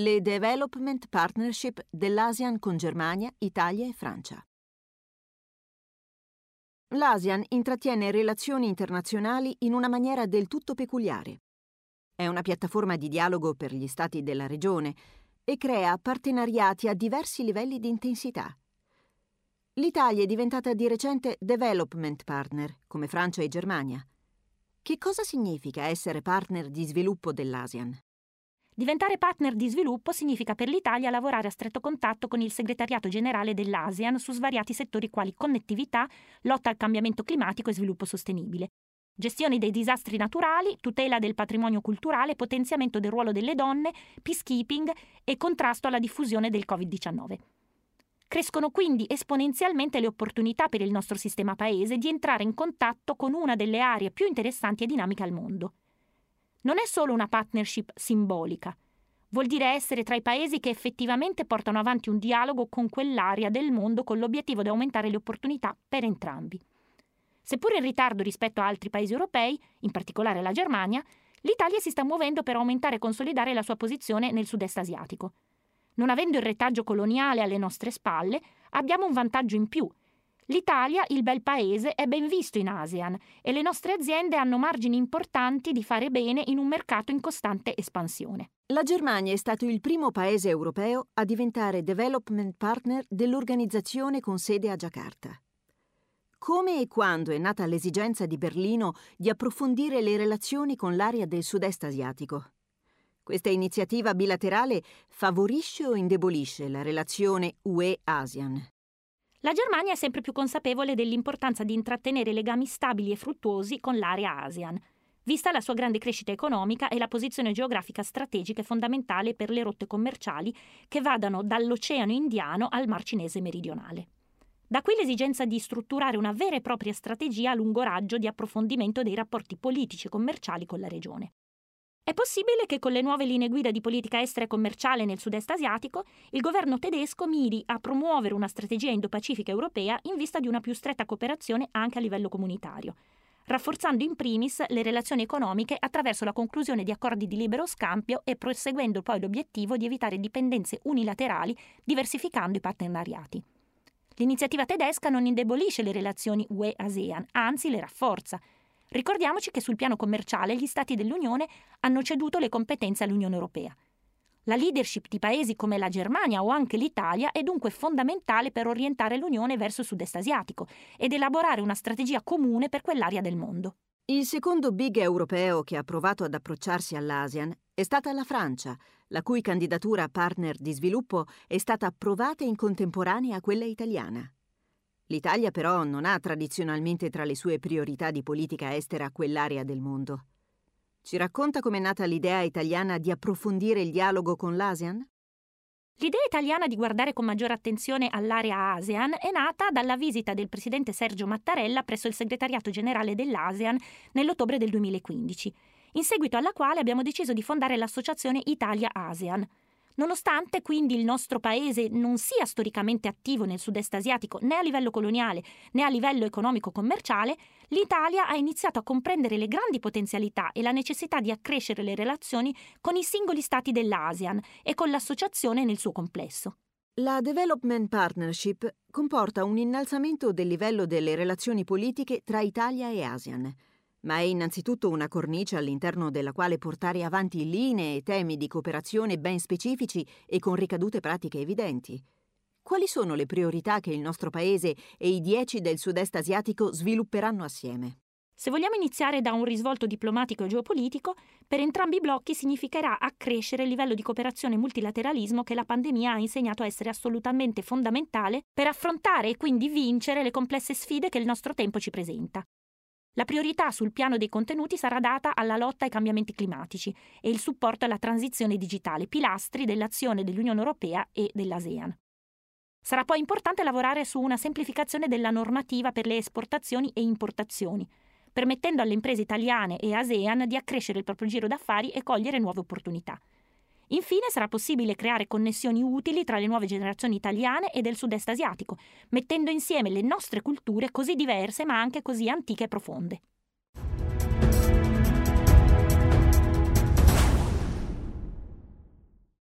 le Development Partnership dell'ASEAN con Germania, Italia e Francia. L'ASEAN intrattiene relazioni internazionali in una maniera del tutto peculiare. È una piattaforma di dialogo per gli stati della regione e crea partenariati a diversi livelli di intensità. L'Italia è diventata di recente development partner, come Francia e Germania. Che cosa significa essere partner di sviluppo dell'ASEAN? Diventare partner di sviluppo significa per l'Italia lavorare a stretto contatto con il segretariato generale dell'ASEAN su svariati settori quali connettività, lotta al cambiamento climatico e sviluppo sostenibile, gestione dei disastri naturali, tutela del patrimonio culturale, potenziamento del ruolo delle donne, peacekeeping e contrasto alla diffusione del Covid-19. Crescono quindi esponenzialmente le opportunità per il nostro sistema paese di entrare in contatto con una delle aree più interessanti e dinamiche al mondo non è solo una partnership simbolica, vuol dire essere tra i paesi che effettivamente portano avanti un dialogo con quell'area del mondo con l'obiettivo di aumentare le opportunità per entrambi. Seppur in ritardo rispetto a altri paesi europei, in particolare la Germania, l'Italia si sta muovendo per aumentare e consolidare la sua posizione nel sud-est asiatico. Non avendo il retaggio coloniale alle nostre spalle, abbiamo un vantaggio in più L'Italia, il bel paese, è ben visto in ASEAN e le nostre aziende hanno margini importanti di fare bene in un mercato in costante espansione. La Germania è stato il primo paese europeo a diventare development partner dell'organizzazione con sede a Giacarta. Come e quando è nata l'esigenza di Berlino di approfondire le relazioni con l'area del sud-est asiatico? Questa iniziativa bilaterale favorisce o indebolisce la relazione UE-ASEAN? La Germania è sempre più consapevole dell'importanza di intrattenere legami stabili e fruttuosi con l'area ASEAN, vista la sua grande crescita economica e la posizione geografica strategica e fondamentale per le rotte commerciali che vadano dall'Oceano Indiano al Mar Cinese meridionale. Da qui l'esigenza di strutturare una vera e propria strategia a lungo raggio di approfondimento dei rapporti politici e commerciali con la regione. È possibile che con le nuove linee guida di politica estera e commerciale nel sud-est asiatico il governo tedesco miri a promuovere una strategia indo-pacifica europea in vista di una più stretta cooperazione anche a livello comunitario, rafforzando in primis le relazioni economiche attraverso la conclusione di accordi di libero scambio e proseguendo poi l'obiettivo di evitare dipendenze unilaterali diversificando i partenariati. L'iniziativa tedesca non indebolisce le relazioni UE-ASEAN, anzi le rafforza, Ricordiamoci che sul piano commerciale gli Stati dell'Unione hanno ceduto le competenze all'Unione Europea. La leadership di paesi come la Germania o anche l'Italia è dunque fondamentale per orientare l'Unione verso sud-est asiatico ed elaborare una strategia comune per quell'area del mondo. Il secondo big europeo che ha provato ad approcciarsi all'ASEAN è stata la Francia, la cui candidatura a partner di sviluppo è stata approvata in contemporanea a quella italiana. L'Italia però non ha tradizionalmente tra le sue priorità di politica estera quell'area del mondo. Ci racconta com'è nata l'idea italiana di approfondire il dialogo con l'ASEAN? L'idea italiana di guardare con maggiore attenzione all'area ASEAN è nata dalla visita del presidente Sergio Mattarella presso il segretariato generale dell'ASEAN nell'ottobre del 2015, in seguito alla quale abbiamo deciso di fondare l'associazione Italia-ASEAN. Nonostante quindi il nostro paese non sia storicamente attivo nel sud-est asiatico né a livello coloniale né a livello economico-commerciale, l'Italia ha iniziato a comprendere le grandi potenzialità e la necessità di accrescere le relazioni con i singoli stati dell'ASEAN e con l'associazione nel suo complesso. La Development Partnership comporta un innalzamento del livello delle relazioni politiche tra Italia e ASEAN ma è innanzitutto una cornice all'interno della quale portare avanti linee e temi di cooperazione ben specifici e con ricadute pratiche evidenti. Quali sono le priorità che il nostro Paese e i dieci del sud-est asiatico svilupperanno assieme? Se vogliamo iniziare da un risvolto diplomatico e geopolitico, per entrambi i blocchi significherà accrescere il livello di cooperazione e multilateralismo che la pandemia ha insegnato essere assolutamente fondamentale per affrontare e quindi vincere le complesse sfide che il nostro tempo ci presenta. La priorità sul piano dei contenuti sarà data alla lotta ai cambiamenti climatici e il supporto alla transizione digitale, pilastri dell'azione dell'Unione Europea e dell'ASEAN. Sarà poi importante lavorare su una semplificazione della normativa per le esportazioni e importazioni, permettendo alle imprese italiane e ASEAN di accrescere il proprio giro d'affari e cogliere nuove opportunità. Infine sarà possibile creare connessioni utili tra le nuove generazioni italiane e del sud-est asiatico, mettendo insieme le nostre culture così diverse ma anche così antiche e profonde.